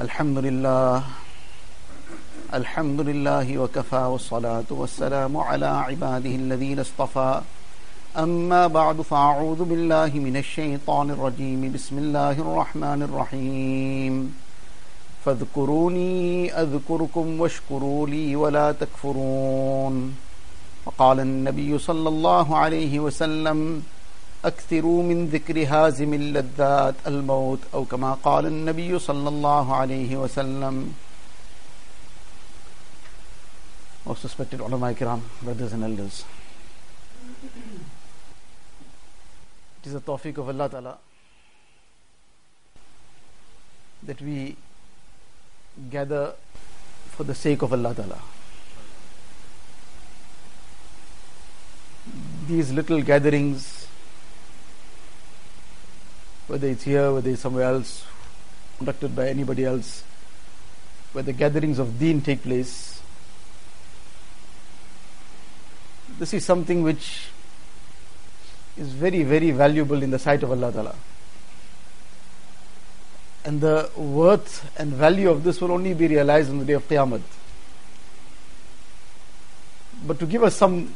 الحمد لله. الحمد لله وكفى والصلاة والسلام على عباده الذين اصطفى. أما بعد فأعوذ بالله من الشيطان الرجيم. بسم الله الرحمن الرحيم. فاذكروني أذكركم واشكروا لي ولا تكفرون. وقال النبي صلى الله عليه وسلم نبی صلی اللہ علیہ وسلم. تعالی دا سیک آف اللہ تعالی detail gathering whether it's here, whether it's somewhere else, conducted by anybody else, where the gatherings of deen take place, this is something which is very, very valuable in the sight of Allah Ta'ala. And the worth and value of this will only be realized on the day of Qiyamah. But to give us some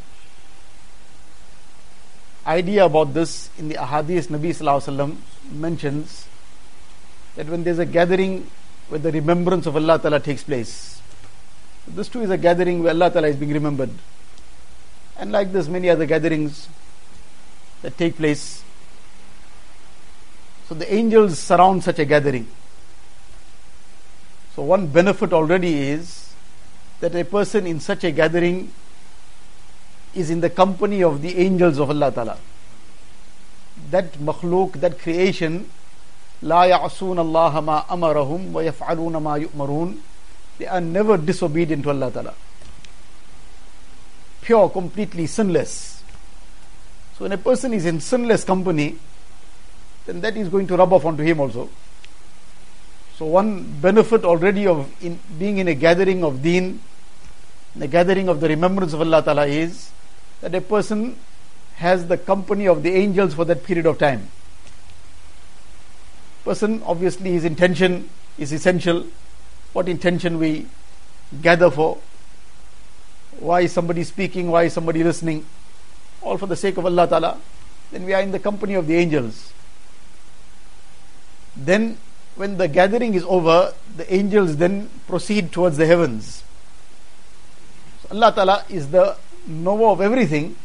idea about this, in the Ahadith, Nabi Sallallahu mentions that when there's a gathering where the remembrance of Allah Ta'ala takes place, this too is a gathering where Allah Ta'ala is being remembered. And like this, many other gatherings that take place. So the angels surround such a gathering. So one benefit already is that a person in such a gathering is in the company of the angels of Allah Ta'ala. That makhluk, that creation, لا يعصون الله ما أمرهم ويفعلون ما يؤمرون They are never disobedient to Allah Ta'ala. Pure, completely sinless. So when a person is in sinless company, then that is going to rub off onto him also. So one benefit already of in being in a gathering of deen, in a gathering of the remembrance of Allah Ta'ala is that a person has the company of the angels for that period of time. Person, obviously, his intention is essential. What intention we gather for? Why is somebody speaking? Why is somebody listening? All for the sake of Allah Ta'ala. Then we are in the company of the angels. Then, when the gathering is over, the angels then proceed towards the heavens. So Allah Ta'ala is the knower of everything.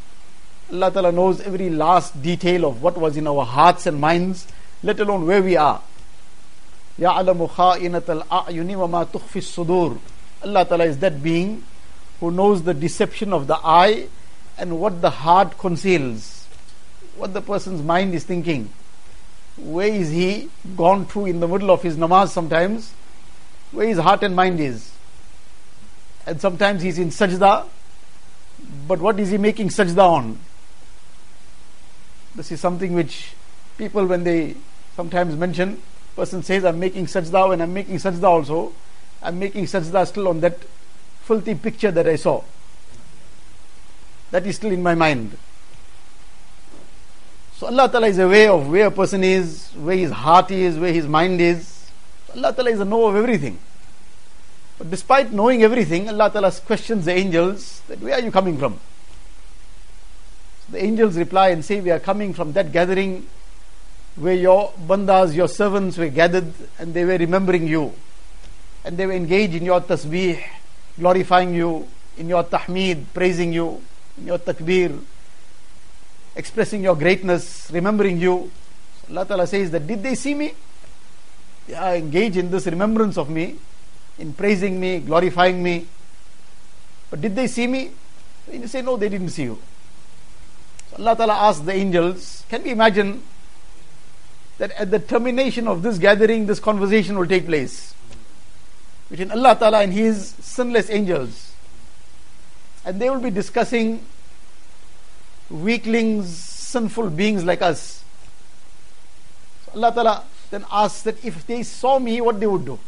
Allah Ta'ala knows every last detail of what was in our hearts and minds, let alone where we are. يَعْلَمُ خَائِنَةَ الْأَعْيُنِ وَمَا تُخْفِي الصُّدُورِ Allah Ta'ala is that being who knows the deception of the eye and what the heart conceals, what the person's mind is thinking. Where is he gone through in the middle of his namaz sometimes? Where his heart and mind is. And sometimes he's in sajda, but what is he making sajda on? This is something which people, when they sometimes mention, person says, I'm making sajda, when I'm making sajda also, I'm making sajda still on that filthy picture that I saw. That is still in my mind. So Allah Ta'ala is aware of where a person is, where his heart is, where his mind is. Allah Ta'ala is a know of everything. But despite knowing everything, Allah Ta'ala questions the angels that where are you coming from? So the angels reply and say, We are coming from that gathering where your bandas, your servants were gathered and they were remembering you. And they were engaged in your tasbih, glorifying you, in your tahmeed, praising you, in your takbir, expressing your greatness, remembering you. So Allah Ta'ala says that did they see me? They are engaged in this remembrance of me, in praising me, glorifying me. But did they see me? They say, no, they didn't see you. So Allah Ta'ala asked the angels, can we imagine that at the termination of this gathering, this conversation will take place between Allah Ta'ala and His sinless angels. And they will be discussing weaklings, sinful beings like us. So Allah Ta'ala then asks that if they saw me, what they would do.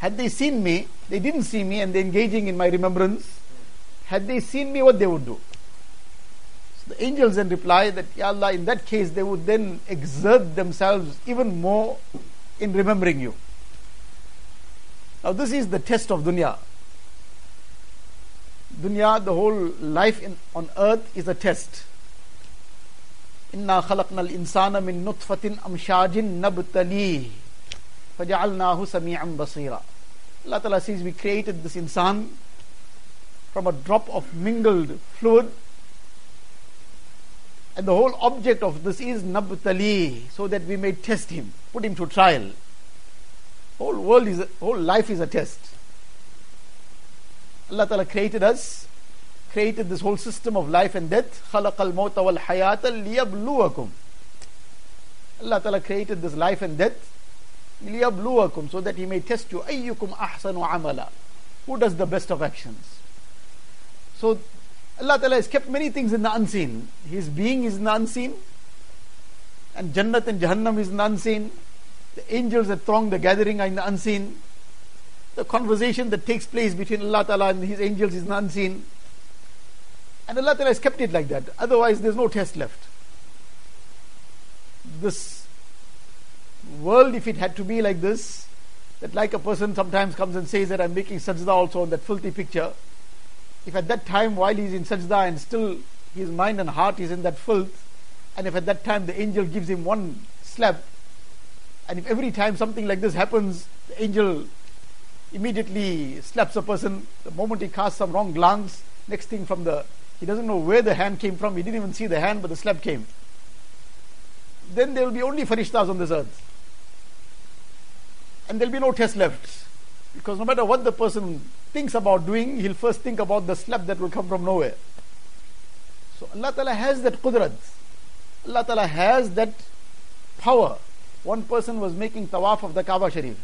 Had they seen me, they didn't see me and they're engaging in my remembrance. Had they seen me, what they would do. So the angels then reply that, Ya Allah, in that case, they would then exert themselves even more in remembering you. Now, this is the test of dunya. Dunya, the whole life in, on earth is a test. إنا خلقنا الإنسان من نطفة أمشاج نبتليه فجعلناه Samia بصيرا Allah Ta'ala says we created this insan from a drop of mingled fluid and the whole object of this is nabtali so that we may test him put him to trial whole world is a, whole life is a test Allah Ta'ala created us created this whole system of life and death خلق الموت والحياة ليبلوكم Allah Ta'ala created this life and death ليبلوكم so that he may test you أيكم أحسن عملا who does the best of actions so Allah Ta'ala has kept many things in the unseen his being is in the unseen and Jannat and Jahannam is in the unseen the angels that throng the gathering are in the unseen the conversation that takes place between Allah Ta'ala and his angels is in the unseen and Allah Ta'ala has kept it like that. Otherwise, there's no test left. This world, if it had to be like this, that like a person sometimes comes and says that I'm making sajda also on that filthy picture, if at that time while he's in sajda and still his mind and heart is in that filth, and if at that time the angel gives him one slap, and if every time something like this happens, the angel immediately slaps a person, the moment he casts some wrong glance, next thing from the he doesn't know where the hand came from. He didn't even see the hand, but the slap came. Then there will be only farishtas on this earth. And there will be no test left. Because no matter what the person thinks about doing, he'll first think about the slap that will come from nowhere. So Allah Ta'ala has that qudrat. Allah Ta'ala has that power. One person was making tawaf of the Kaaba Sharif.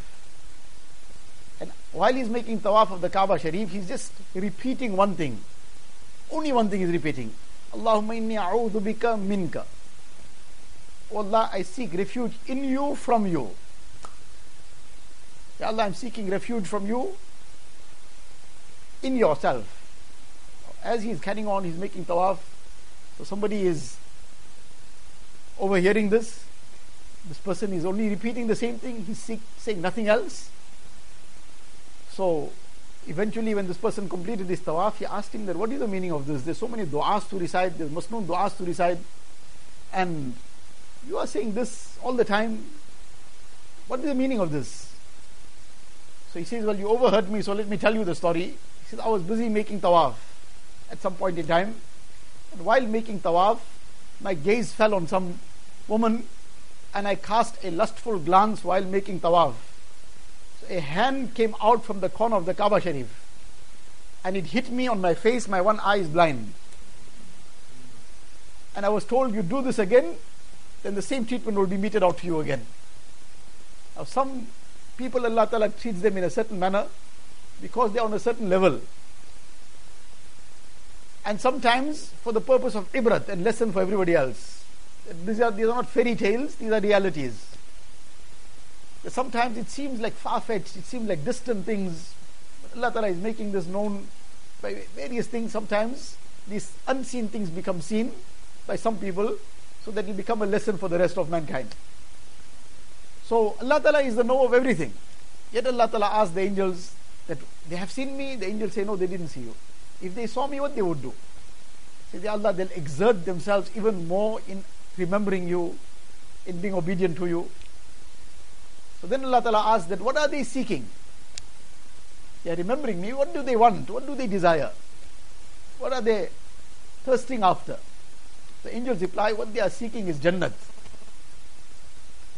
And while he's making tawaf of the Kaaba Sharif, he's just repeating one thing. Only one thing is repeating. Allahumma inni a'udhu bika minka. Oh Allah, I seek refuge in you from you. Ya Allah, I'm seeking refuge from you in yourself. As he's carrying on, he's making tawaf. So somebody is overhearing this. This person is only repeating the same thing. He's saying nothing else. So eventually when this person completed his tawaf, he asked him that what is the meaning of this? There's so many du'as to recite, there's masnoon du'as to recite, and you are saying this all the time. What is the meaning of this? So he says, Well, you overheard me, so let me tell you the story. He says, I was busy making tawaf at some point in time, and while making tawaf, my gaze fell on some woman, and I cast a lustful glance while making tawaf a hand came out from the corner of the Kaaba Sharif and it hit me on my face, my one eye is blind. And I was told, you do this again, then the same treatment will be meted out to you again. Now, some people, Allah Ta'ala treats them in a certain manner because they are on a certain level. And sometimes for the purpose of ibrat and lesson for everybody else. These are, these are not fairy tales, these are realities sometimes it seems like far-fetched, it seems like distant things. Allah Ta'ala is making this known by various things. Sometimes these unseen things become seen by some people so that it become a lesson for the rest of mankind. So Allah Ta'ala is the know of everything. Yet Allah Ta'ala asks the angels that they have seen me. The angels say, no, they didn't see you. If they saw me, what they would do? Say, Allah, they'll exert themselves even more in remembering you, in being obedient to you. So then Allah Ta'ala asks that what are they seeking? They are remembering me. What do they want? What do they desire? What are they thirsting after? The angels reply, what they are seeking is Jannat.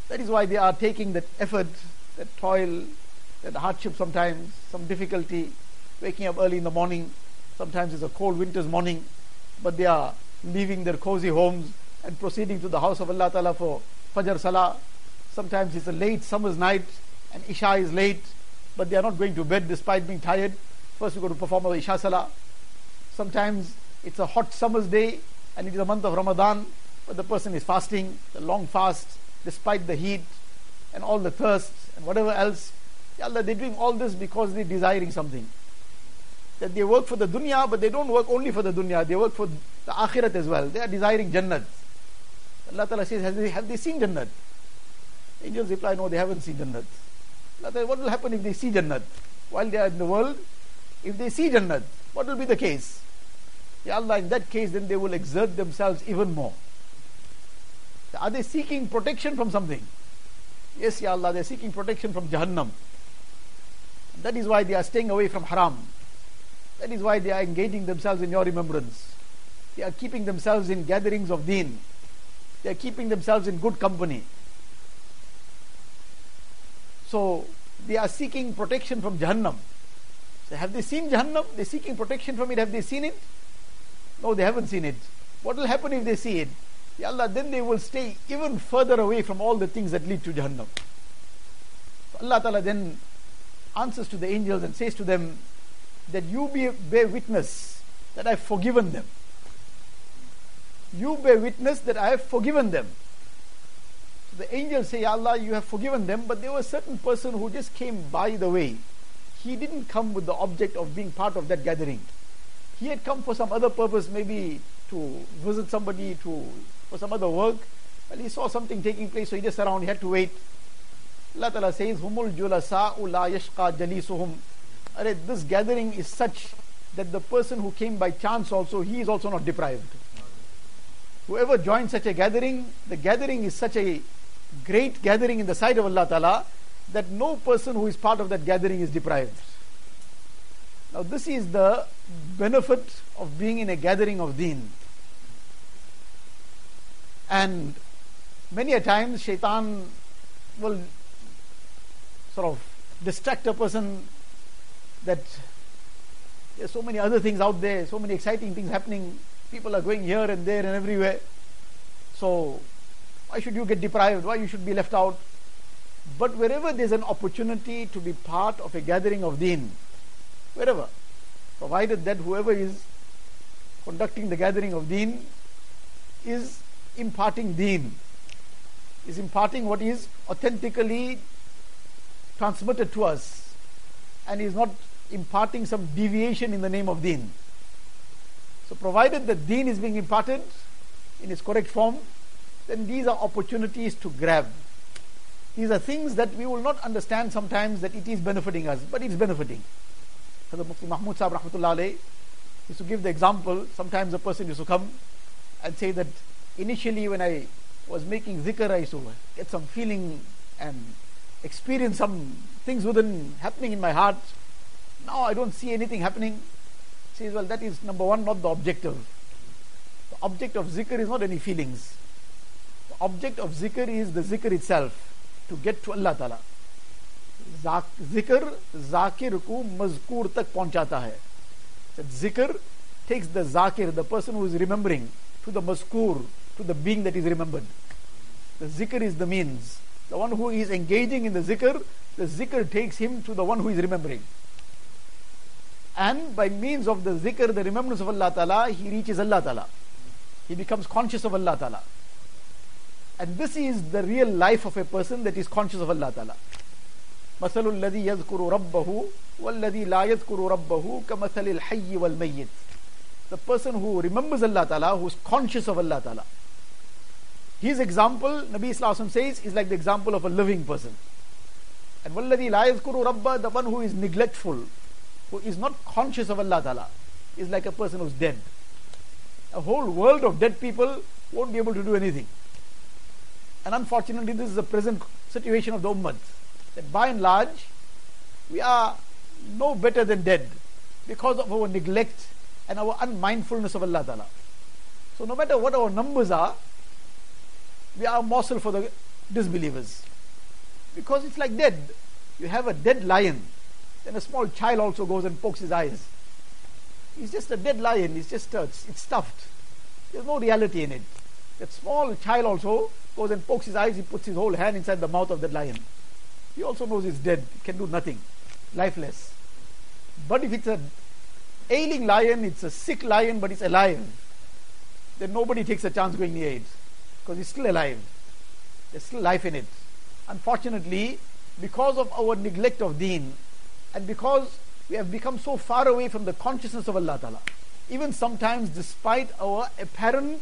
That is why they are taking that effort, that toil, that hardship sometimes, some difficulty, waking up early in the morning. Sometimes it's a cold winter's morning, but they are leaving their cozy homes and proceeding to the house of Allah Ta'ala for Fajr Salah, Sometimes it's a late summer's night and Isha is late, but they are not going to bed despite being tired. First we go to perform our Isha Salah. Sometimes it's a hot summer's day and it is a month of Ramadan, but the person is fasting, the long fast, despite the heat and all the thirst and whatever else. Allah, they're doing all this because they're desiring something. That they work for the dunya, but they don't work only for the dunya, they work for the akhirat as well. They are desiring Jannat. Allah Ta'ala says, have they, have they seen Jannat? Angels reply, no, they haven't seen Jannat. Allah Ta'ala, What will happen if they see Jannat? While they are in the world, if they see Jannat, what will be the case? Ya Allah, in that case, then they will exert themselves even more. Are they seeking protection from something? Yes, Ya Allah, they are seeking protection from Jahannam. That is why they are staying away from haram. That is why they are engaging themselves in your remembrance. They are keeping themselves in gatherings of deen. They are keeping themselves in good company. So they are seeking protection from Jahannam. So have they seen Jahannam? They're seeking protection from it. Have they seen it? No, they haven't seen it. What will happen if they see it? Ya Allah, then they will stay even further away from all the things that lead to Jahannam. So Allah Ta'ala then answers to the angels and says to them that you be, bear witness that I have forgiven them. You bear witness that I have forgiven them. So the angels say, Allah, you have forgiven them, but there was a certain person who just came by the way. He didn't come with the object of being part of that gathering. He had come for some other purpose, maybe to visit somebody, to for some other work. Well, he saw something taking place, so he just around, he had to wait. Allah Ta'ala says, Humul julasa'u la yashqa jalisuhum. This gathering is such that the person who came by chance also, he is also not deprived. Whoever joins such a gathering, the gathering is such a great gathering in the sight of Allah Ta'ala that no person who is part of that gathering is deprived. Now, this is the benefit of being in a gathering of deen. And many a times, shaitan will sort of distract a person that there's so many other things out there, so many exciting things happening. People are going here and there and everywhere. So, why should you get deprived? Why you should be left out? But wherever there's an opportunity to be part of a gathering of deen, wherever, provided that whoever is conducting the gathering of deen is imparting deen, is imparting what is authentically transmitted to us, and is not imparting some deviation in the name of deen. So, provided that deen is being imparted in its correct form, then these are opportunities to grab. These are things that we will not understand sometimes that it is benefiting us, but it's benefiting. Hazrat Mufti Mahmud Sahib Rahmatullah used to give the example, sometimes a person used to come and say that Initially, when I was making zikr, I used to get some feeling and experience some things within happening in my heart. Now I don't see anything happening. Says, well, that is number one, not the objective. The object of zikr is not any feelings. The object of zikr is the zikr itself, to get to Allah Ta'ala. zakir, Zakir को tak तक hai. That zikr takes the zakir, the person who is remembering, to the mazkur, to the being that is remembered. The zikr is the means. The one who is engaging in the zikr, the zikr takes him to the one who is remembering. And by means of the zikr, the remembrance of Allah Ta'ala, he reaches Allah Ta'ala. He becomes conscious of Allah Ta'ala. And this is the real life of a person that is conscious of Allah Ta'ala. مثل الذي يذكر ربه والذي لا يذكر ربه كمثل الحي والميت the person who remembers Allah Ta'ala, who is conscious of Allah Ta'ala. His example, Nabi Wasallam says, is like the example of a living person. And Walladhi la yazkuru Rabba, the one who is neglectful, who is not conscious of Allah Ta'ala, is like a person who's dead. A whole world of dead people won't be able to do anything. And unfortunately, this is the present situation of the Ummah. That by and large, we are no better than dead because of our neglect and our unmindfulness of Allah Ta'ala. So, no matter what our numbers are, we are a morsel for the disbelievers. Because it's like dead. You have a dead lion, then a small child also goes and pokes his eyes. It's just a dead lion, it's just uh, a, it's stuffed. There's no reality in it. That small child also goes and pokes his eyes, he puts his whole hand inside the mouth of that lion. He also knows he's dead, he can do nothing, lifeless. But if it's a ailing lion, it's a sick lion, but it's alive, then nobody takes a chance going near it because it's still alive. There's still life in it. Unfortunately, because of our neglect of deen and because we have become so far away from the consciousness of Allah Ta'ala, even sometimes despite our apparent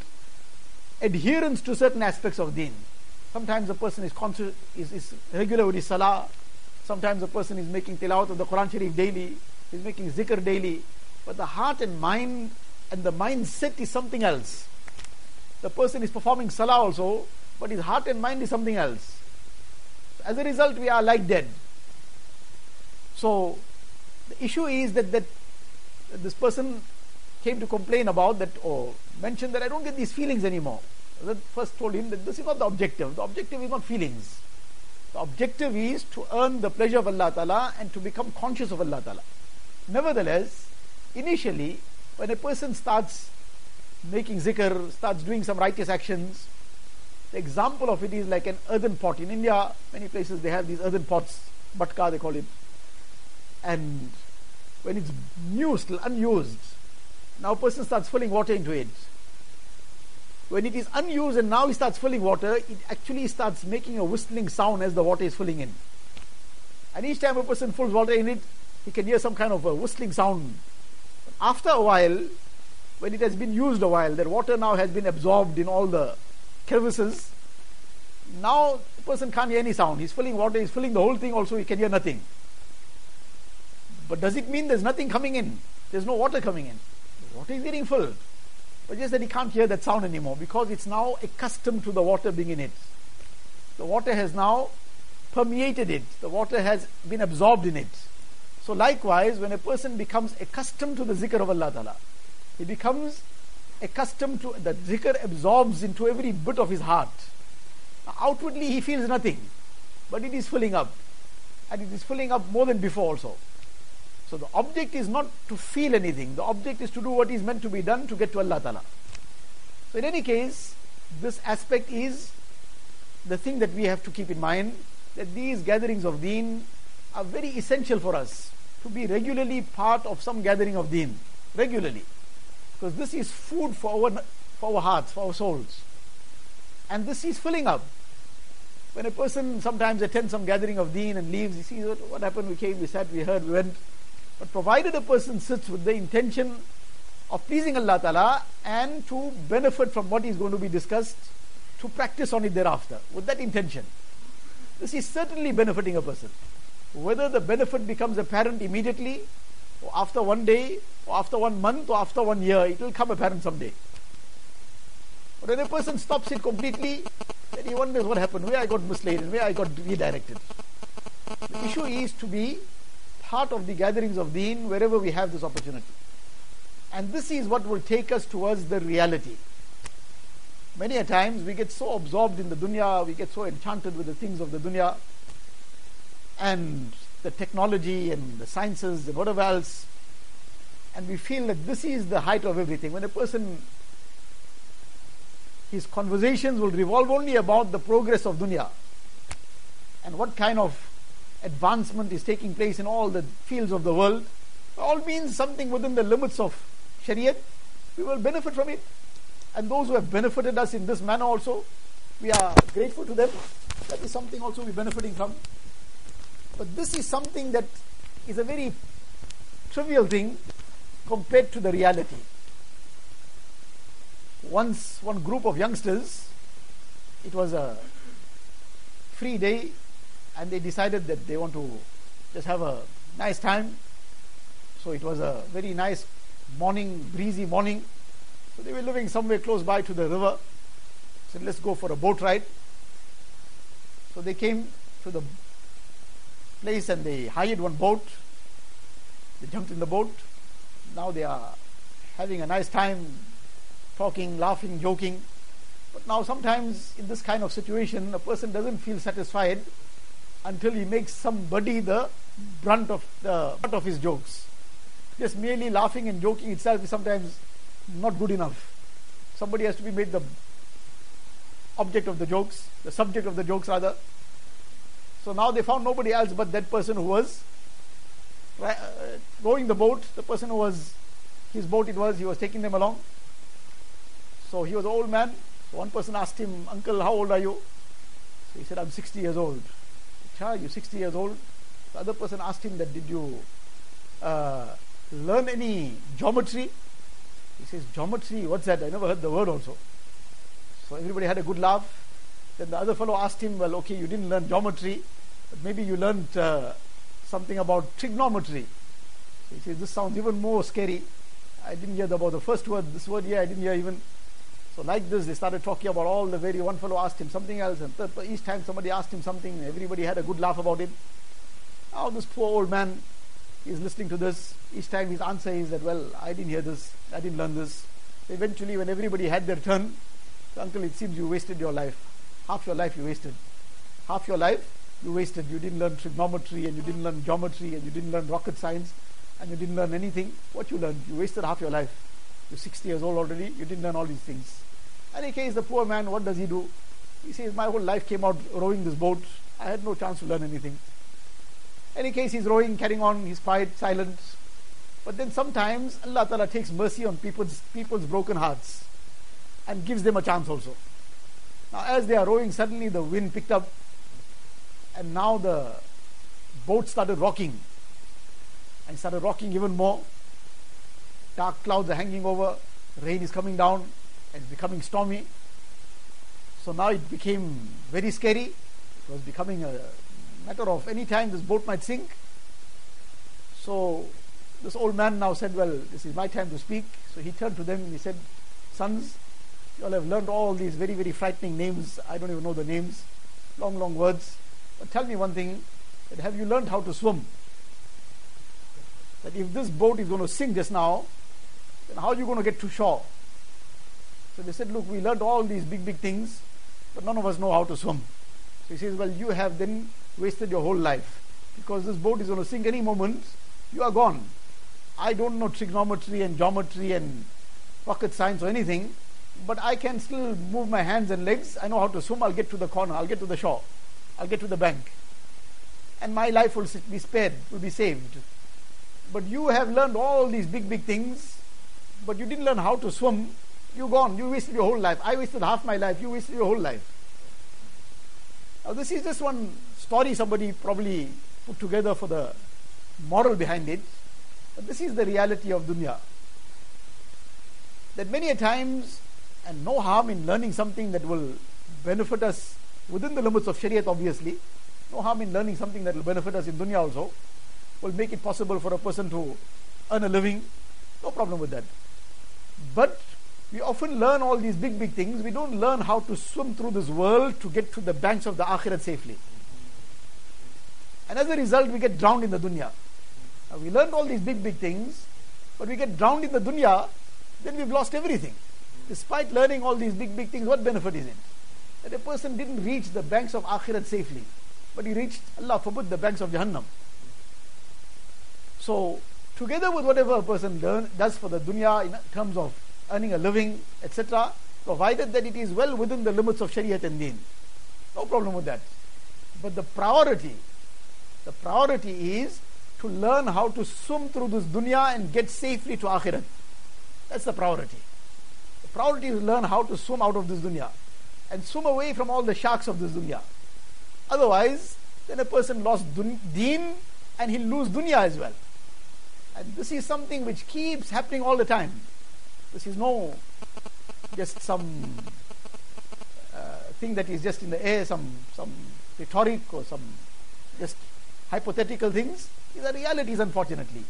adherence to certain aspects of deen, Sometimes a person is is, is regular with his salah. Sometimes a person is making tilawat of the Quran Sharif daily, he's making zikr daily, but the heart and mind and the mindset is something else. The person is performing salah also, but his heart and mind is something else. As a result, we are like dead. So, the issue is that, that this person came to complain about that or mentioned that I don't get these feelings anymore. I first told him that this is not the objective. The objective is not feelings. The objective is to earn the pleasure of Allah Ta'ala and to become conscious of Allah Ta'ala. Nevertheless, initially, when a person starts making zikr, starts doing some righteous actions, the example of it is like an earthen pot. In India, many places they have these earthen pots, matka they call it. And when it's new, still unused, now a person starts filling water into it. When it is unused and now he starts filling water, it actually starts making a whistling sound as the water is filling in. And each time a person fills water in it, he can hear some kind of a whistling sound. After a while, when it has been used a while, that water now has been absorbed in all the crevices. Now the person can't hear any sound. He's filling water, he's filling the whole thing also, he can hear nothing. But does it mean there's nothing coming in? There's no water coming in. The water is getting filled. But just that he can't hear that sound anymore because it's now accustomed to the water being in it. The water has now permeated it. The water has been absorbed in it. So likewise, when a person becomes accustomed to the zikr of Allah Ta'ala, he becomes accustomed to the zikr absorbs into every bit of his heart. Outwardly he feels nothing, but it is filling up. And it is filling up more than before also. So the object is not to feel anything. The object is to do what is meant to be done to get to Allah Ta'ala. So in any case, this aspect is the thing that we have to keep in mind that these gatherings of deen are very essential for us to be regularly part of some gathering of deen. Regularly. Because this is food for our, for our hearts, for our souls. And this is filling up. When a person sometimes attends some gathering of deen and leaves, he sees what, what happened, we came, we sat, we heard, we went. But provided a person sits with the intention of pleasing Allah Ta'ala and to benefit from what is going to be discussed, to practice on it thereafter, with that intention. This is certainly benefiting a person. Whether the benefit becomes apparent immediately, after one day, or after one month, or after one year, it will come apparent someday. But when a person stops it completely, then he wonders what happened, where I got misled, where I got redirected. The issue is to be part of the gatherings of deen wherever we have this opportunity. And this is what will take us towards the reality. Many a times we get so absorbed in the dunya, we get so enchanted with the things of the dunya and the technology and the sciences and whatever else, and we feel that this is the height of everything. When a person, his conversations will revolve only about the progress of dunya and what kind of advancement is taking place in all the fields of the world, all means something within the limits of Shariat, we will benefit from it. And those who have benefited us in this manner also, we are grateful to them. That is something also we're benefiting from. But this is something that is a very trivial thing compared to the reality. Once, one group of youngsters, it was a free day, and they decided that they want to just have a nice time. So it was a very nice morning, breezy morning. So they were living somewhere close by to the river. Said, let's go for a boat ride. So they came to the place and they hired one boat. They jumped in the boat. Now they are having a nice time, talking, laughing, joking. But now sometimes in this kind of situation, a person doesn't feel satisfied until he makes somebody the brunt of the brunt of his jokes. Just merely laughing and joking itself is sometimes not good enough. Somebody has to be made the object of the jokes, the subject of the jokes rather. So now they found nobody else but that person who was uh, rowing the boat, the person who was, his boat it was, he was taking them along. So he was an old man. So one person asked him, Uncle, how old are you? So he said, I'm 60 years old. Cha, you're 60 years old? The other person asked him that, did you uh, learn any geometry? He says, geometry, what's that? I never heard the word also. So everybody had a good laugh. Then the other fellow asked him, well, okay, you didn't learn geometry, maybe you learned uh, something about trigonometry. He says, this sounds even more scary. I didn't hear about the first word, this word here, I didn't hear even. So like this, they started talking about all the very, one fellow asked him something else, and third, each time somebody asked him something, everybody had a good laugh about it. Now this poor old man is listening to this. Each time his answer is that, well, I didn't hear this, I didn't learn this. Eventually, when everybody had their turn, uncle, it seems you wasted your life. Half your life you wasted. Half your life you wasted. You didn't learn trigonometry and you didn't learn geometry and you didn't learn rocket science and you didn't learn anything. What you learned? You wasted half your life. You're 60 years old already. You didn't learn all these things. Any case, the poor man, what does he do? He says, My whole life came out rowing this boat. I had no chance to learn anything. Any case, he's rowing, carrying on, he's quiet, silent. But then sometimes Allah Ta'ala takes mercy on people's, people's broken hearts and gives them a chance also. Now, as they are rowing, suddenly the wind picked up, and now the boat started rocking, and started rocking even more. Dark clouds are hanging over, rain is coming down, and it's becoming stormy. So now it became very scary. It was becoming a matter of any time this boat might sink. So this old man now said, Well, this is my time to speak. So he turned to them and he said, Sons, you all have learned all these very, very frightening names. I don't even know the names. Long, long words. But tell me one thing that have you learned how to swim? That if this boat is going to sink just now, then how are you going to get to shore? So they said, Look, we learned all these big, big things, but none of us know how to swim. So he says, Well, you have then wasted your whole life because this boat is going to sink any moment. You are gone. I don't know trigonometry and geometry and rocket science or anything, but I can still move my hands and legs. I know how to swim. I'll get to the corner. I'll get to the shore. I'll get to the bank. And my life will be spared, will be saved. But you have learned all these big, big things, but you didn't learn how to swim. You're gone. You wasted your whole life. I wasted half my life. You wasted your whole life. Now, this is just one story somebody probably put together for the moral behind it. But this is the reality of dunya. That many a times and no harm in learning something that will benefit us within the limits of Shariat, obviously. No harm in learning something that will benefit us in dunya also. Will make it possible for a person to earn a living. No problem with that. But we often learn all these big, big things. We don't learn how to swim through this world to get to the banks of the Akhirat safely. And as a result, we get drowned in the dunya. Now, we learned all these big, big things, but we get drowned in the dunya, then we've lost everything. Despite learning all these big, big things, what benefit is it? That a person didn't reach the banks of Akhirat safely, but he reached, Allah forbid, the banks of Jahannam. So, together with whatever a person learn, does for the dunya in terms of earning a living, etc., provided that it is well within the limits of Shariat and Deen. No problem with that. But the priority, the priority is to learn how to swim through this dunya and get safely to Akhirat. That's the priority. The priority is learn how to swim out of this dunya and swim away from all the sharks of this dunya. Otherwise, then a person lost dun- deen and he'll lose dunya as well. And this is something which keeps happening all the time. This is no just some uh, thing that is just in the air, some some rhetoric or some just hypothetical things. These are realities, unfortunately.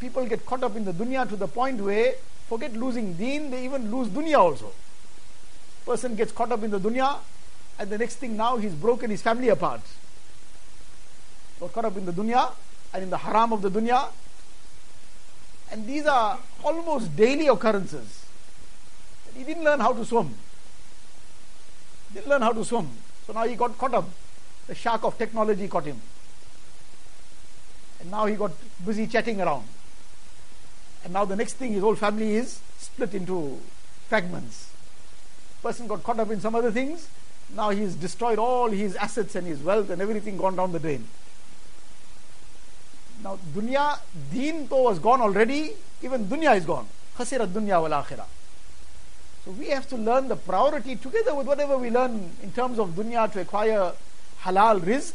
People get caught up in the dunya to the point where forget losing deen, they even lose dunya also. Person gets caught up in the dunya, and the next thing now he's broken his family apart. Got caught up in the dunya and in the haram of the dunya. And these are almost daily occurrences. He didn't learn how to swim. Didn't learn how to swim. So now he got caught up. The shark of technology caught him. And now he got busy chatting around. And now the next thing his whole family is split into fragments. Person got caught up in some other things. Now he's destroyed all his assets and his wealth and everything gone down the drain. Now dunya, deen though was gone already, even dunya is gone. Khasira dunya wal akhirah. So we have to learn the priority together with whatever we learn in terms of dunya to acquire halal rizq,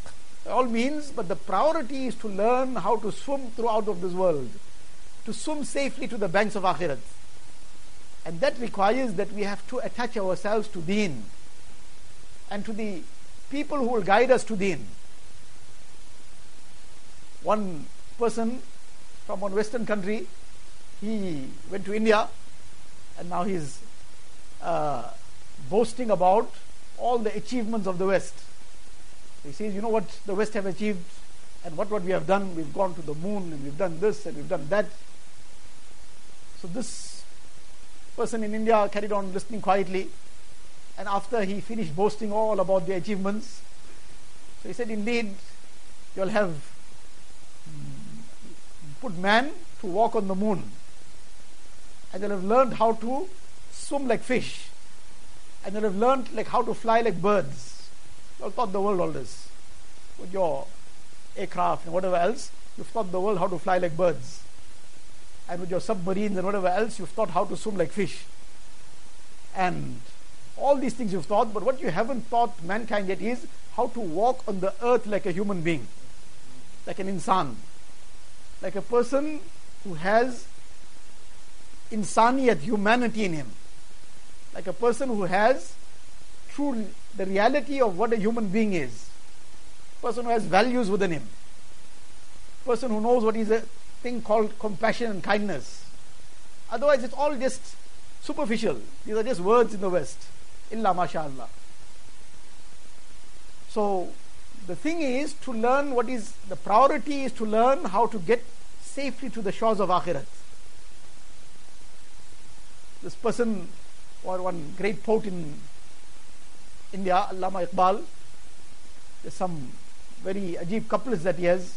all means, but the priority is to learn how to swim throughout of this world to swim safely to the banks of Akhirat. And that requires that we have to attach ourselves to Deen and to the people who will guide us to Deen. one person from one Western country, he went to India and now he's uh, boasting about all the achievements of the West. He says, you know what the West have achieved and what, what we have done. We've gone to the moon and we've done this and we've done that. So this person in India carried on listening quietly. And after he finished boasting all about the achievements, so he said, indeed, you'll have mm, put man to walk on the moon. And you'll have learned how to swim like fish. And you'll have learned like how to fly like birds. You've taught the world all this. With your aircraft and whatever else, you've taught the world how to fly like birds. And with your submarines and whatever else, you've taught how to swim like fish. And all these things you've taught, but what you haven't taught mankind yet is how to walk on the earth like a human being, like an insan, like a person who has insaniyat, humanity in him, like a person who has true the reality of what a human being is, person who has values within him, person who knows what is a thing called compassion and kindness. Otherwise, it's all just superficial. These are just words in the West. Illa mashallah. So the thing is to learn what is the priority is to learn how to get safely to the shores of Akhirat. This person, or one great poet in India, Allama Iqbal, there's some very ajib couplets that he has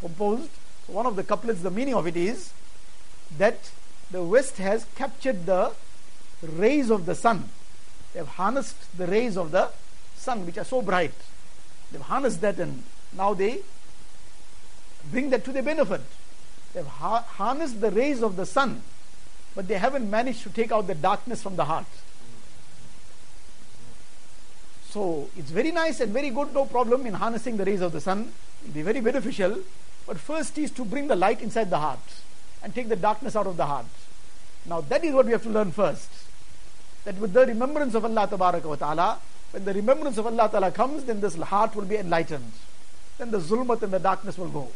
composed. One of the couplets, the meaning of it is that the West has captured the rays of the sun. They have harnessed the rays of the sun, which are so bright. They've harnessed that and now they bring that to their benefit. They've ha- harnessed the rays of the sun, but they haven't managed to take out the darkness from the heart. So it's very nice and very good, no problem in harnessing the rays of the sun. It'll be very beneficial. But first is to bring the light inside the heart and take the darkness out of the heart. Now that is what we have to learn first. That with the remembrance of Allah Ta'ala, when the remembrance of Allah Ta'ala comes, then this heart will be enlightened. Then the zulmat and the darkness will go.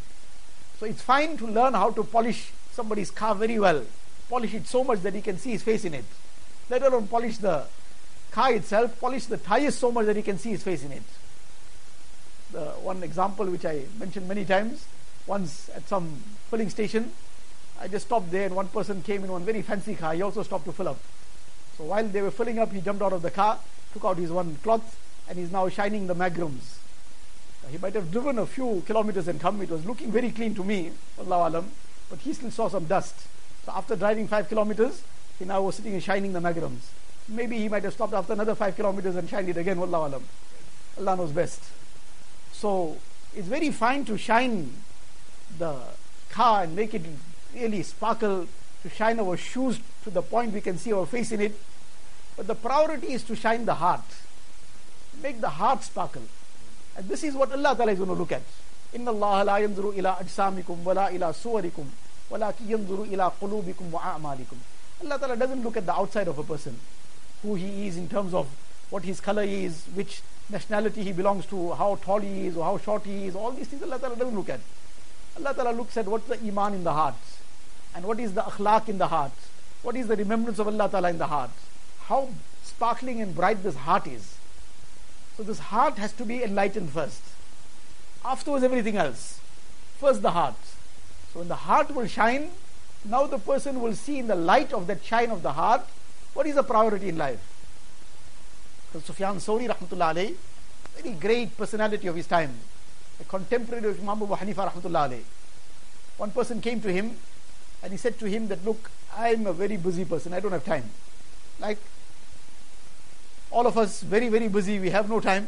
So it's fine to learn how to polish somebody's car very well. Polish it so much that he can see his face in it. Let alone polish the car itself, polish the tires so much that he can see his face in it. The one example which I mentioned many times, once at some filling station, I just stopped there and one person came in one very fancy car. He also stopped to fill up. So while they were filling up, he jumped out of the car took out his one cloth and he's now shining the magrums. He might have driven a few kilometers and come. It was looking very clean to me, Allah alam, but he still saw some dust. So after driving five kilometers, he now was sitting and shining the magrums. Maybe he might have stopped after another five kilometers and shined it again, Allah alam. Allah knows best. So it's very fine to shine the car and make it really sparkle, to shine our shoes to the point we can see our face in it. But the priority is to shine the heart. Make the heart sparkle. And this is what Allah Ta'ala is going to look at. إن الله لا ينظر إلى أجسامكم ولا إلى صوركم ولكن ينظر إلى قلوبكم وأعمالكم Allah Ta'ala doesn't look at the outside of a person, who he is in terms of what his color is, which nationality he belongs to, how tall he is or how short he is, all these things Allah Ta'ala doesn't look at. Allah Ta'ala looks at what's the iman in the heart, and what is the akhlaq in the heart, what is the remembrance of Allah Ta'ala in the heart how sparkling and bright this heart is. So this heart has to be enlightened first. Afterwards, everything else. First, the heart. So when the heart will shine, now the person will see in the light of that shine of the heart what is the priority in life. Sufyan Sawri, rahmatullah alayhi, very great personality of his time, a contemporary of Imam Abu Hanifa, rahmatullah. One person came to him and he said to him that, look, I'm a very busy person, I don't have time. Like all of us very, very busy, we have no time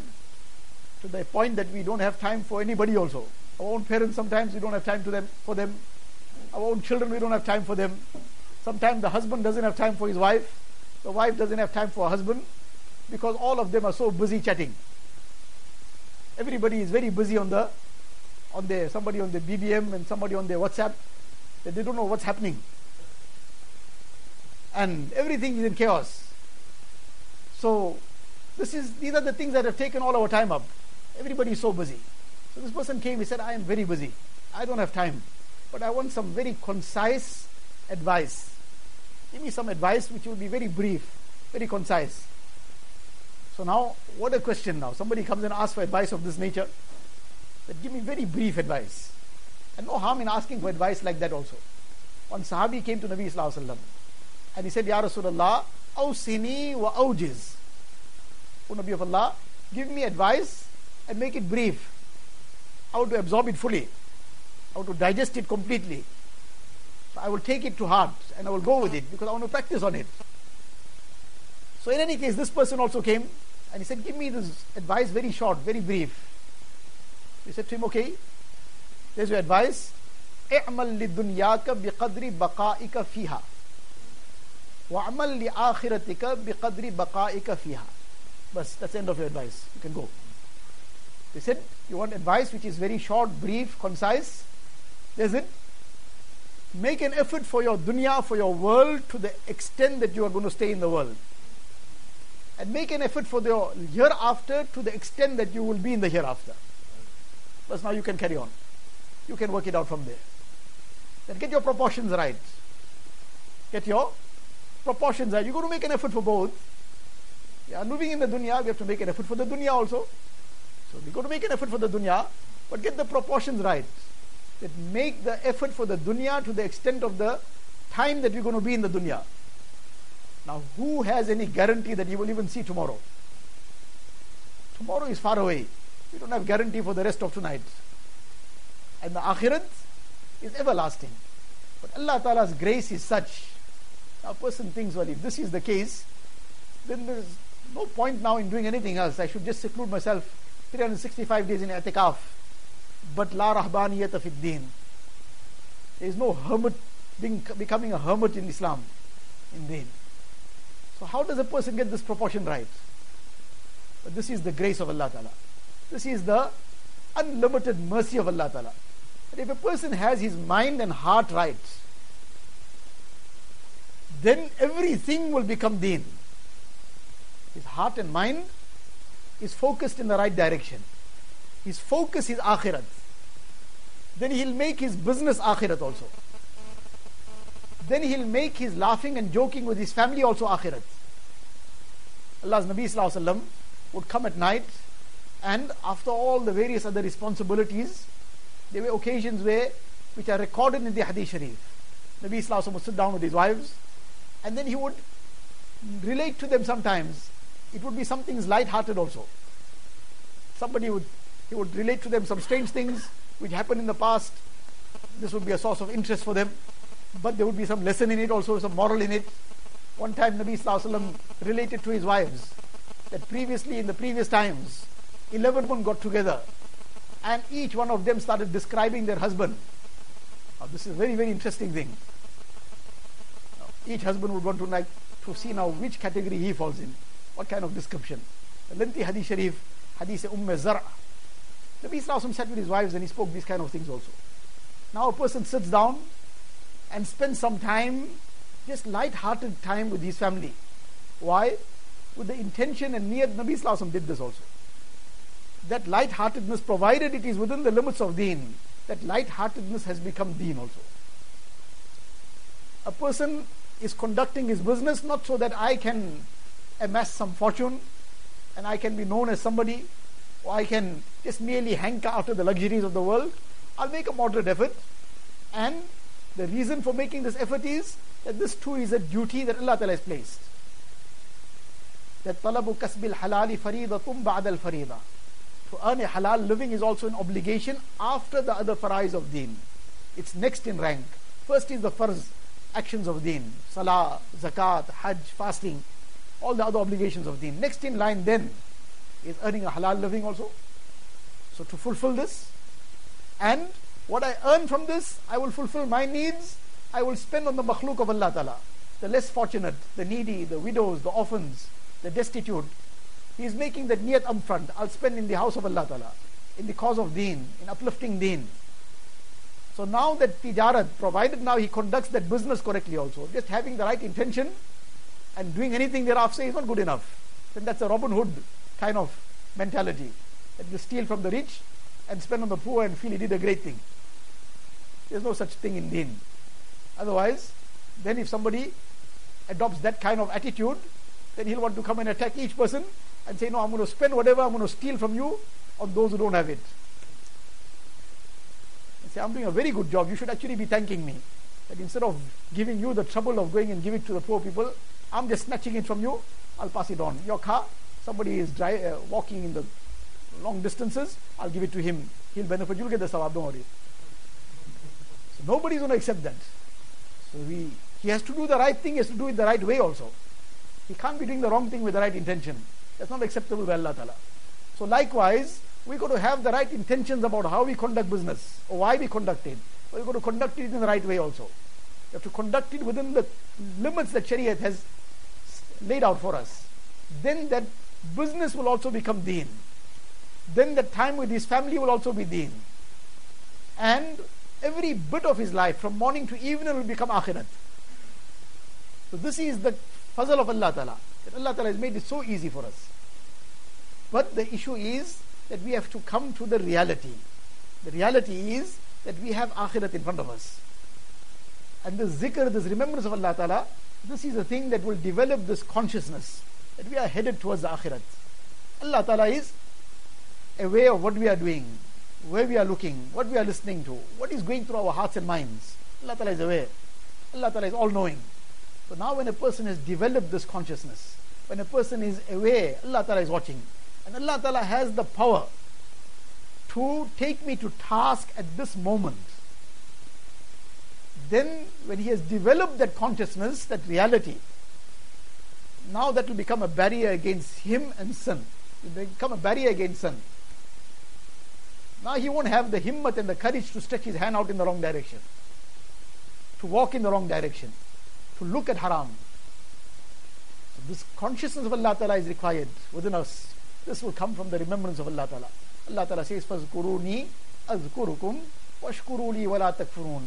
to the point that we don't have time for anybody also. Our own parents sometimes we don't have time to them for them. Our own children we don't have time for them. Sometimes the husband doesn't have time for his wife. The wife doesn't have time for her husband because all of them are so busy chatting. Everybody is very busy on the on their somebody on the BBM and somebody on their WhatsApp that they don't know what's happening. And everything is in chaos. So this is these are the things that have taken all our time up. Everybody is so busy. So this person came, he said, I am very busy. I don't have time, but I want some very concise advice. Give me some advice which will be very brief, very concise. So now, what a question now. Somebody comes and asks for advice of this nature. But give me very brief advice. And no harm in asking for advice like that also. One Sahabi came to Nabi Sallallahu Alaihi Wasallam and he said, Ya Rasulullah, awsini wa awjiz. O Nabi of Allah, give me advice and make it brief. How to absorb it fully, how to digest it completely. So I will take it to heart and I will go with it because I want to practice on it. So in any case, this person also came and he said, Give me this advice very short, very brief. He said to him, Okay, there's your advice. اعمل لدنياك بقدر بقائك فيها وعمل لآخرتك بقدر بقائك فيها Bas, that's the end of your advice. You can go. They said, you want advice which is very short, brief, concise? There's it. Make an effort for your dunya, for your world, to the extent that you are going to stay in the world. And make an effort for the hereafter to the extent that you will be in the hereafter. But now you can carry on. You can work it out from there. Then get your proportions right. Get your proportions right. You're going to make an effort for both. Yeah, moving in the dunya, we have to make an effort for the dunya also. So we got to make an effort for the dunya, but get the proportions right. That make the effort for the dunya to the extent of the time that we're going to be in the dunya. Now, who has any guarantee that you will even see tomorrow? Tomorrow is far away. We don't have guarantee for the rest of tonight. And the akhirat is everlasting. But Allah Ta'ala's grace is such. A person thinks, well, if this is the case, then there's no point now in doing anything else. I should just seclude myself 365 days in i'tikaf. But la rahbaniyata fid deen. There is no hermit being, becoming a hermit in Islam, in deen. So how does a person get this proportion right? But this is the grace of Allah Ta'ala. This is the unlimited mercy of Allah Ta'ala. But if a person has his mind and heart right, then everything will become deen. His heart and mind is focused in the right direction. His focus is akhirat. Then he'll make his business akhirat also. Then he'll make his laughing and joking with his family also akhirat. Allah's Nabi would come at night and after all the various other responsibilities, there were occasions where, which are recorded in the Hadith Sharif. Nabi Sallallahu would sit down with his wives and then he would relate to them sometimes it would be something light-hearted also. Somebody would he would relate to them some strange things which happened in the past. This would be a source of interest for them, but there would be some lesson in it also, some moral in it. One time Nabi Sallallahu related to his wives that previously in the previous times, 11 women got together and each one of them started describing their husband. Now, this is a very, very interesting thing. Now, each husband would want to like to see now which category he falls in. What kind of description? A lengthy hadith sharif, hadith Umm Zar'. Nabi Sallallahu sat with his wives and he spoke these kind of things also. Now a person sits down and spend some time, just light-hearted time with his family. Why? With the intention and niyat Nabi Sallallahu did this also. That light-heartedness, provided it is within the limits of deen, that light-heartedness has become deen also. A person is conducting his business not so that I can amass some fortune and I can be known as somebody or I can just merely hanker after the luxuries of the world, I'll make a moderate effort. And the reason for making this effort is that this too is a duty that Allah Ta'ala has placed. That talabu kasbil halali faridatum ba'd al farida. To earn a halal living is also an obligation after the other farais of deen. It's next in rank. First is the farz actions of deen. Salah, zakat, hajj, fasting all the other obligations of deen. Next in line then is earning a halal living also. So to fulfill this, and what I earn from this, I will fulfill my needs, I will spend on the makhluk of Allah Ta'ala. The less fortunate, the needy, the widows, the orphans, the destitute. He is making that niyat upfront. I'll spend in the house of Allah Ta'ala, in the cause of deen, in uplifting deen. So now that tijarat, provided now he conducts that business correctly also, just having the right intention, and doing anything thereafter is not good enough. Then that's a Robin Hood kind of mentality. That you steal from the rich and spend on the poor and feel he did a great thing. There's no such thing in deen. Otherwise, then if somebody adopts that kind of attitude, then he'll want to come and attack each person and say, No, I'm going to spend whatever I'm going to steal from you on those who don't have it. And say, I'm doing a very good job. You should actually be thanking me. That instead of giving you the trouble of going and give it to the poor people, I'm just snatching it from you. I'll pass it on. Your car, somebody is dry, uh, walking in the long distances, I'll give it to him. He'll benefit. You'll get the sawab, don't worry. Nobody's going to accept that. So he has to do the right thing, he has to do it the right way also. He can't be doing the wrong thing with the right intention. That's not acceptable by Allah Ta'ala. So likewise, we got to have the right intentions about how we conduct business or why we conduct it. But we got to conduct it in the right way also. We have to conduct it within the limits that Shariah has laid out for us. Then that business will also become deen. Then the time with his family will also be deen. And every bit of his life, from morning to evening, will become akhirat. So this is the fazl of Allah Ta'ala. That Allah Ta'ala has made it so easy for us. But the issue is that we have to come to the reality. The reality is that we have akhirat in front of us. And the zikr, this remembrance of Allah Ta'ala, this is a thing that will develop this consciousness that we are headed towards the akhirat. Allah Ta'ala is aware of what we are doing, where we are looking, what we are listening to, what is going through our hearts and minds. Allah Ta'ala is aware. Allah Ta'ala is all knowing. So now when a person has developed this consciousness, when a person is aware, Allah Ta'ala is watching. And Allah Ta'ala has the power to take me to task at this moment. Then when he has developed that consciousness, that reality, now that will become a barrier against him and sin. It will become a barrier against sin. Now he won't have the himmat and the courage to stretch his hand out in the wrong direction, to walk in the wrong direction, to look at haram. So this consciousness of Allah Ta'ala is required within us. This will come from the remembrance of Allah Ta'ala. Allah Ta'ala says, فَذْكُرُونِي أَذْكُرُكُمْ وَاشْكُرُوا لِي وَلَا تَكْفُرُونَ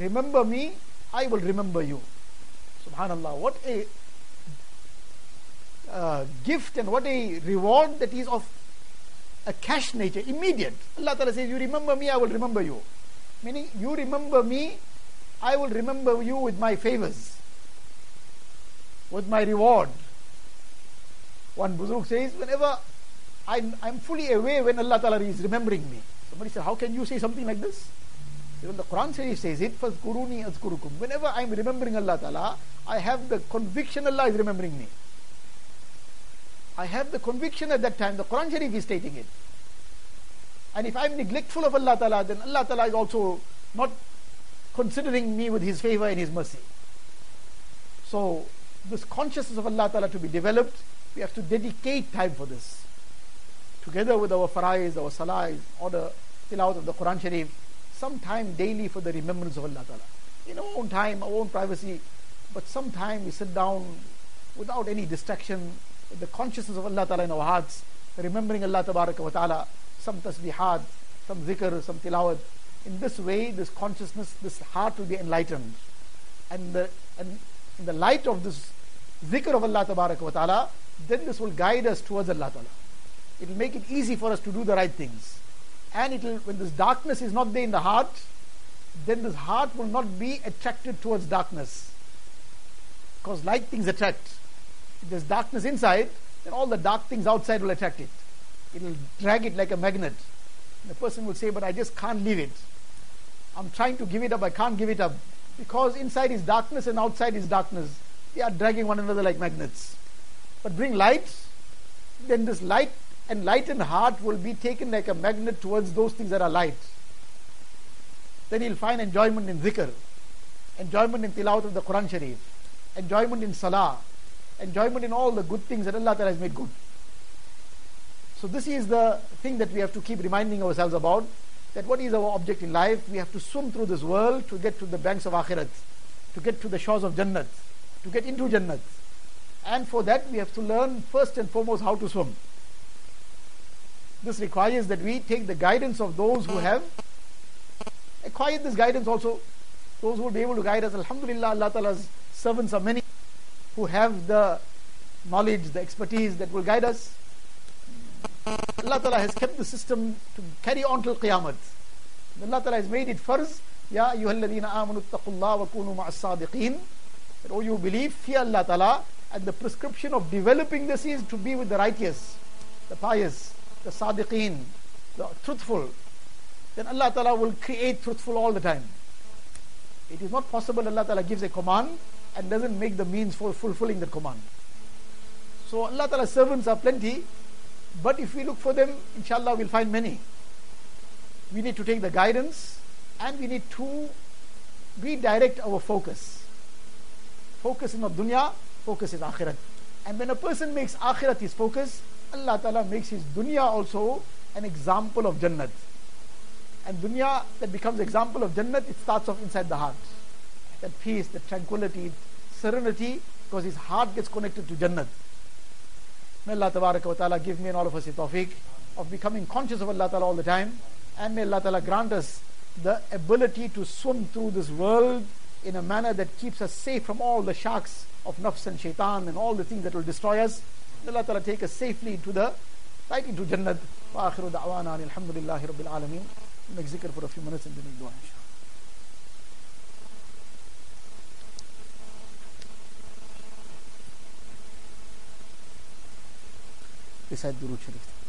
Remember me, I will remember you. Subhanallah, what a uh, gift and what a reward that is of a cash nature, immediate. Allah Ta'ala says, You remember me, I will remember you. Meaning, you remember me, I will remember you with my favors, with my reward. One Buzurg says, Whenever I'm, I'm fully aware when Allah Ta'ala is remembering me. Somebody said, How can you say something like this? Even the Quran says, says it, Fazkuruni azkurukum. Whenever I'm remembering Allah Ta'ala, I have the conviction Allah is remembering me. I have the conviction at that time, the Quran Sharif is stating it. And if I'm neglectful of Allah Ta'ala, then Allah Ta'ala is also not considering me with His favor and His mercy. So, this consciousness of Allah Ta'ala to be developed, we have to dedicate time for this. Together with our farais, our salahs, or the tilawat of the Quran Sharif, some time daily for the remembrance of Allah Ta'ala. In our own time, our own privacy, but some time we sit down without any distraction, the consciousness of Allah Ta'ala in our hearts, remembering Allah Ta'ala, some tasbihat, some zikr, some tilawat. In this way, this consciousness, this heart will be enlightened. And, the, and in the light of this zikr of Allah Ta'ala, then this will guide us towards Allah Ta'ala. It will make it easy for us to do the right things. And it will, when this darkness is not there in the heart, then this heart will not be attracted towards darkness. Because light things attract. If there's darkness inside, then all the dark things outside will attract it. It will drag it like a magnet. And the person will say, But I just can't leave it. I'm trying to give it up, I can't give it up. Because inside is darkness and outside is darkness. They are dragging one another like magnets. But bring light, then this light and lightened heart will be taken like a magnet towards those things that are light. Then he'll find enjoyment in dhikr, enjoyment in tilawat of the Quran Sharif, enjoyment in salah, enjoyment in all the good things that Allah has made good. So this is the thing that we have to keep reminding ourselves about, that what is our object in life? We have to swim through this world to get to the banks of Akhirat, to get to the shores of Jannat, to get into Jannat. And for that we have to learn first and foremost how to swim. This requires that we take the guidance of those who have acquired this guidance also. Those who will be able to guide us. Alhamdulillah, Allah Ta'ala's servants are many who have the knowledge, the expertise that will guide us. Allah Ta'ala has kept the system to carry on till Qiyamah. Allah Ta'ala has made it first, Ya ayyuhalladhina amanu attaqullah wa kunu ma'as sadiqeen. That, oh, you believe, fear Allah Ta'ala. And the prescription of developing this is to be with the righteous, the pious, the sadiqeen, the truthful. Then Allah Ta'ala will create truthful all the time. It is not possible Allah Ta'ala gives a command and doesn't make the means for fulfilling that command. So Allah Ta'ala's servants are plenty, but if we look for them, inshallah we'll find many. We need to take the guidance and we need to redirect our focus. Focus is not dunya, focus is akhirat. And when a person makes akhirat his focus, Allah Ta'ala makes his dunya also an example of Jannat. And dunya that becomes example of Jannat, it starts off inside the heart. That peace, that tranquility, serenity, because his heart gets connected to Jannat. May Allah Ta'ala give me and all of us the tawfiq of becoming conscious of Allah Ta'ala all the time. And may Allah Ta'ala grant us the ability to swim through this world in a manner that keeps us safe from all the sharks of nafs and shaitan and all the things that will destroy us. May Allah Ta'ala take us safely into the right into Jannat. Wa akhiru da'wana alhamdulillahi rabbil alameen. Make zikr for a few minutes and then we'll go inshallah. کے ساتھ درود شریف۔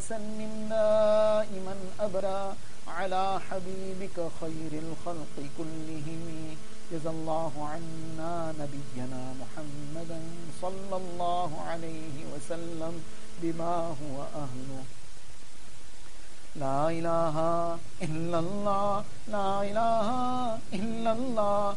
وسلم دائما أبدا على حبيبك خير الخلق كلهم. جزا الله عنا نبينا محمدا صلى الله عليه وسلم بما هو أهله. لا إله إلا الله لا إله إلا الله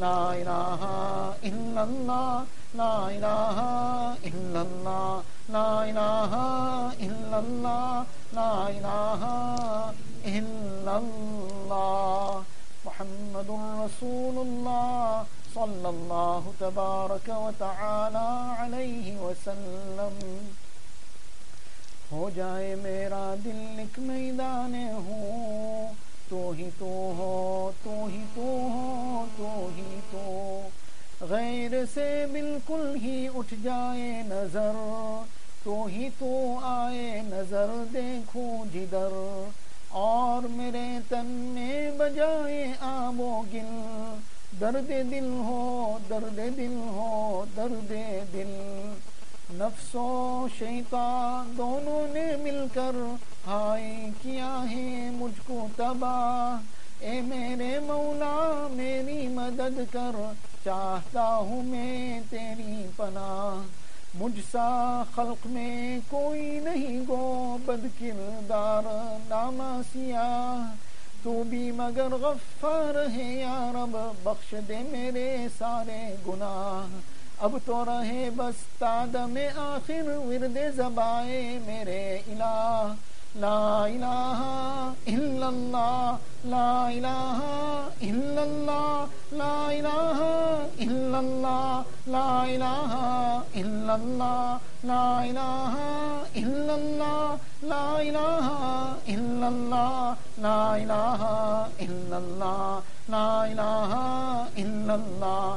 لا الہ الا اللہ لا الہ الا اللہ محمد رسول اللہ صلی اللہ تبارک و تعالی علیہ وسلم ہو جائے میرا دل نک میدان ہوں तो ही तो हो तो ही तो हो तो ही तो। गैर से बिल्कुल ही उठ जाए नजर तो ही तो आए नजर देखो जिधर। और मेरे तन में बजाए आबो गिल दर्द दिल हो दर्द दिल हो दर्द दिल نفس و شیطان دونوں نے مل کر ہائے کیا ہے مجھ کو تباہ۔ اے میرے مولا، میری مدد کر، چاہتا ہوں میں تیری پناہ۔ مجھ سا خلق میں کوئی نہیں گو بد کردار ناما سیاہ تو بھی مگر غفر ہے یا رب، بخش دے میرے سارے گناہ۔ اب تو رہے بس میں آخر ورد زبائے میرے الہ، لا الہ الا اللہ، لا الہ الا اللہ، لا الہ الا اللہ، لا الہ الا اللہ، لا الہ الا اللہ، لا الہ الا اللہ، لا الہ الا اللہ، لا الہ الا اللہ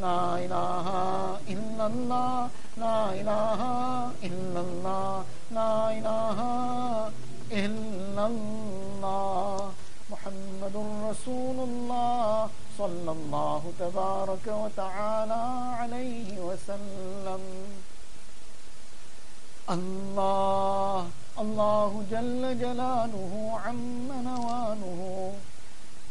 لا إله إلا الله لا إله إلا الله لا إله إلا الله محمد رسول الله صلى الله تبارك وتعالى عليه وسلم. الله الله جل جلاله عم نواله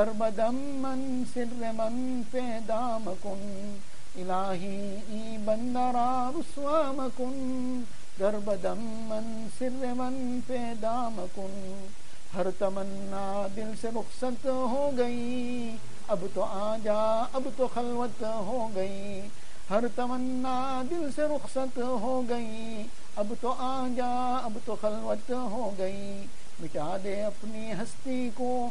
دربدم من سر من پیدام کن، الہی ای بندرا رسوام کن دربدم من سر من پیدام کن۔ ہر تمنا دل سے رخصت ہو گئی۔ اب تو آ جا اب تو خلوت ہو گئی۔ ہر تمنا دل سے رخصت ہو گئی۔ اب تو آ جا اب تو خلوت ہو گئی۔ مٹا دے اپنی ہستی کو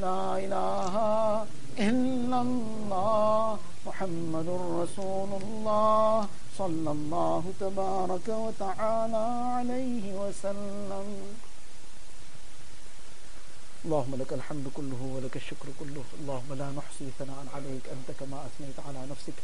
لا إله إلا الله محمد رسول الله صلى الله تبارك وتعالى عليه وسلم. اللهم لك الحمد كله ولك الشكر كله. اللهم لا نحصي ثناء عليك. أنت كما أثنيت على نفسك.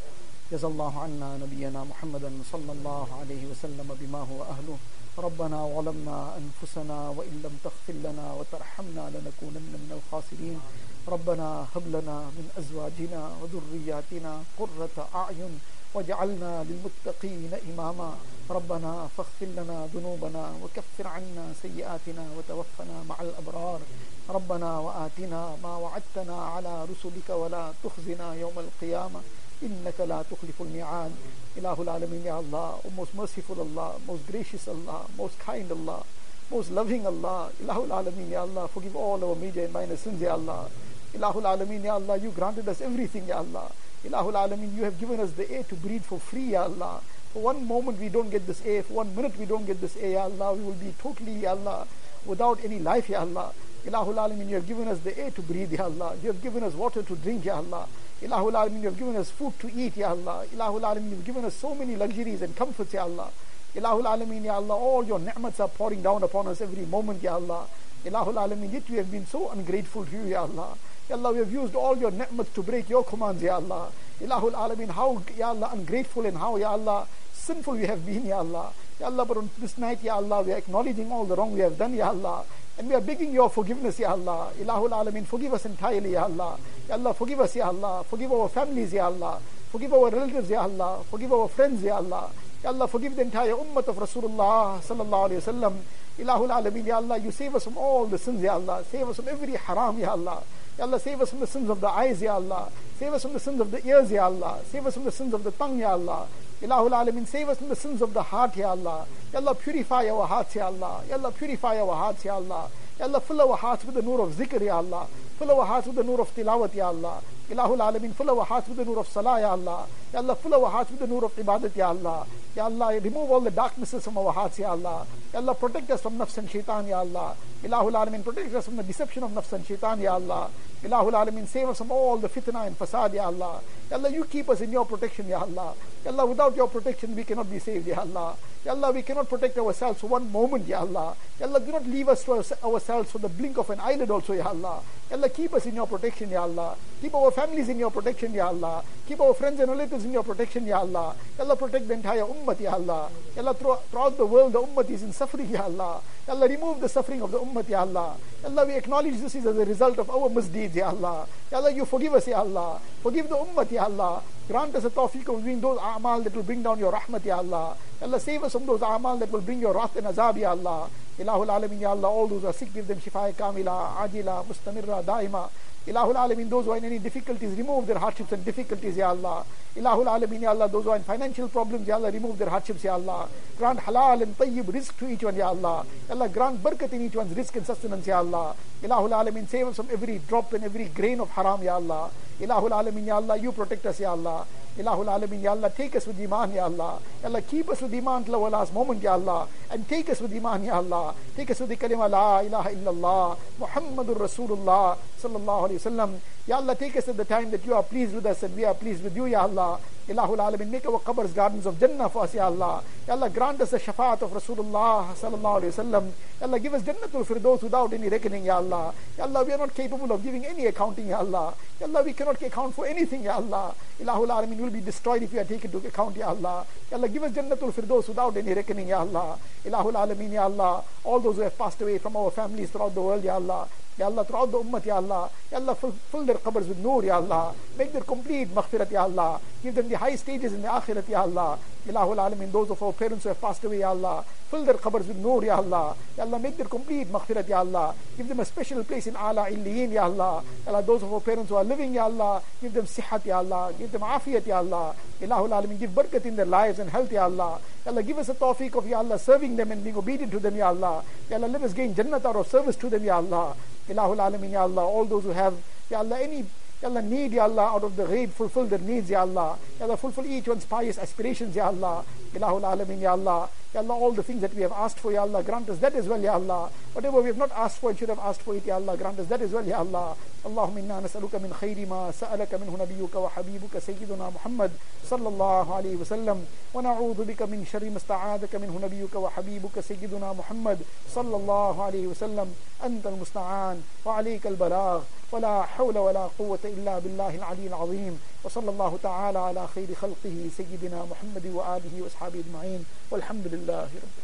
جزا الله عنا نبينا محمدا صلى الله عليه وسلم بما هو أهله. ربنا ظلمنا أنفسنا وإن لم تغفر لنا وترحمنا لنكونن من الخاسرين. ربنا هب لنا من أزواجنا وذرياتنا قرة أعين واجعلنا للمتقين إماما. ربنا فاغفر لنا ذنوبنا وكفر عنا سيئاتنا وتوفنا مع الأبرار. ربنا وآتنا ما وعدتنا على رسلك ولا تخزنا يوم القيامة. إنك لا تخلف الميعاد إله العالمين يا Allah O most merciful Allah most gracious Allah most kind Allah most loving Allah Ilahul Alameen Ya Allah forgive all our major and minor sins Ya Allah Ilahul Alameen Ya Allah you granted us everything Ya Allah Ilahul Alameen you have given us the air to breathe for free Ya Allah for one moment we don't get this air for one minute we don't get this air Ya Allah we will be totally Ya Allah without any life Ya Allah Ilahul Alameen you have given us the air to breathe Ya Allah you have given us water to drink Ya Allah Ilahul Alameen you have given us food to eat Ya Allah Ilahul Alameen you have given us so many luxuries and comforts Ya Allah Ilahul Alameen, Ya Allah, all your ni'mats are pouring down upon us every moment, Ya Allah. Ilahul Alameen, yet we have been so ungrateful to you, Ya Allah. Ya Allah, we have used all your ni'mats to break your commands, Ya Allah. Ilahul Alameen, how, Ya Allah, ungrateful and how, Ya Allah, sinful we have been, Ya Allah. Ya Allah, but on this night, Ya Allah, we are acknowledging all the wrong we have done, Ya Allah. And we are begging your forgiveness, Ya Allah. Ilahul Alameen, forgive us entirely, Ya Allah. Ya Allah, forgive us, Ya Allah. Forgive our families, Ya Allah. Forgive our relatives, Ya Allah. Forgive our friends, Ya Allah. Ya Allah, forgive the entire ummah of Rasulullah sallallahu alayhi wa sallam. Ilahul Alameen, Ya Allah, you save us from all the sins, Ya Allah. Save us from every haram, Ya Allah. Ya Allah, save us from the sins of the eyes, Ya Allah. Save us from the sins of the ears, Ya Allah. Save us from the sins of the tongue, Ya Allah. Ilahul Alameen, save us from the sins of the heart, Ya Allah. Ya Allah, purify our hearts, Ya Allah. Ya Allah, purify our hearts, Ya Allah. Ya Allah, fill our hearts with the nur of zikr, Ya Allah. Fill our hearts with the nur of tilawat, Ya Allah. Ilahul Alameen, fill our hearts with the nur of salah, Ya Allah. Ya Allah, fill our hearts with the nur of ibadat, Ya Allah. Ya Allah, remove all the darknesses from our hearts, Ya Allah. Ya Allah, protect us from nafs and shaitan, Ya Allah. Ilahul Alameen, protect us from the deception of nafs and shaitan, Ya Allah. Ilahul Alameen, save us from all the fitna and fasad, Ya Allah. Ya Allah, you keep us in your protection, Ya Allah. Ya Allah, without your protection, we cannot be saved, Ya Allah. Ya Allah, we cannot protect ourselves for one moment, Ya Allah. Ya Allah, do not leave us to ourselves for the blink of an eyelid also, Ya Allah. Ya Allah, keep us in your protection, Ya Allah. Keep our families in your protection, Ya Allah. Keep our friends and relatives in your protection, Ya Allah. Ya Allah, protect the entire ummah, Ya Allah. Ya Allah, throughout the world, the ummah is in suffering, Ya Allah. Ya Allah, remove the suffering of the ummah, Ya Allah. Ya Allah, we acknowledge this is as a result of our misdeeds, Ya Allah. Ya Allah, you forgive us, Ya Allah. Forgive the ummah, Ya Allah. Grant us a tawfiq of doing those a'mal that will bring down your rahmat, Ya Allah. Ya Allah, save us from those a'mal that will bring your wrath and azab, Ya Allah. Ilahul Alameen, Ya Allah, all those who are sick, give them shifa kamila, ajila, mustamirra, daima. Ilahul Alameen, those who are in any difficulties, remove their hardships and difficulties, Ya Allah. Ilahul Alameen, Ya Allah, those who are in financial problems, Ya Allah, remove their hardships, Ya Allah. Grant halal and tayyib rizq to each one, Ya Allah. Ya Allah, grant barakat in each one's rizq and sustenance, Ya Allah. Ilahul Alameen, save us from every drop and every grain of haram, Ya Allah. Ilahul Alameen, Ya Allah, you protect us, Ya Allah. Ilahul Alameen, Ya Allah, take us with Iman, Ya Allah. Ya Allah, keep us with Iman till our last moment, Ya Allah. And take us with Iman, Ya Allah. Take us with the kalima, La ilaha illallah, Muhammadur Rasulullah, sallallahu alayhi wasallam. Ya Allah, take us at the time that you are pleased with us and we are pleased with you, Ya Allah. Ilahul Alameen, make our qabrs gardens of Jannah for us, Ya Allah. Ya Allah, grant us the shafaat of Rasulullah, sallallahu alayhi wasallam. Ya Allah, give us Jannatul Firdaus without any reckoning, Ya Allah. Ya Allah, we are not capable of giving any accounting, Ya Allah. Ya Allah, we cannot account for anything, Ya Allah. Ilahul Alameen will be destroyed if we are taken to account, Ya Allah. Ya Allah, give us Jannatul Firdaus without any reckoning, Ya Allah. Ilahul Alameen, Ya Allah. All those who have passed away from our families throughout the world, Ya Allah. Ya Allah, throughout the ummah, Ya Allah. Ya Allah, fill, fill their qabrs with nur, Ya Allah. Make their complete maghfirat, Ya Allah. Give them the high stages in the akhirat, Ya Allah. Ilahul Alameen, those of our parents who have passed away, Ya Allah. Fill their qabrs with nur, Ya Allah. Ya Allah, make their complete maghfirat, Ya Allah. Give them a special place in Ala Illiyin, Ya Allah. Ya Allah, those of our parents who are living, Ya Allah. Give them sihat, Ya Allah. Give them afiyat, Ya Allah. Ilahul Alameen, give barakat in their lives and health, Ya Allah. Ya Allah, give us a tawfiq of, Ya Allah, serving them and being obedient to them, Ya Allah. Ya Allah, let us gain jannat out of service to them, Ya Allah. Ilahul Alameen, Ya Allah, all those who have, Ya Allah, any Ya Allah, need, Ya Allah, out of the ghaib, fulfill their needs, Ya Allah. Ya Allah, fulfill each one's pious aspirations, Ya Allah. Ilahul Alameen, Ya Allah. Ya Allah, all the things that we have asked for, Ya Allah, grant us that as well, Ya Allah. Whatever we have not asked for and should have asked for it, Ya Allah, grant us that as well, Ya Allah. اللهم إنا نسألك من خير ما سألك منه نبيك وحبيبك سيدنا محمد صلى الله عليه وسلم ونعوذ بك من شر ما استعاذك منه نبيك وحبيبك سيدنا محمد صلى الله عليه وسلم أنت المستعان وعليك البلاغ ولا حول ولا قوة إلا بالله العلي العظيم وصلى الله تعالى على خير خلقه سيدنا محمد وآله وأصحابه أجمعين والحمد لله رب العالمين.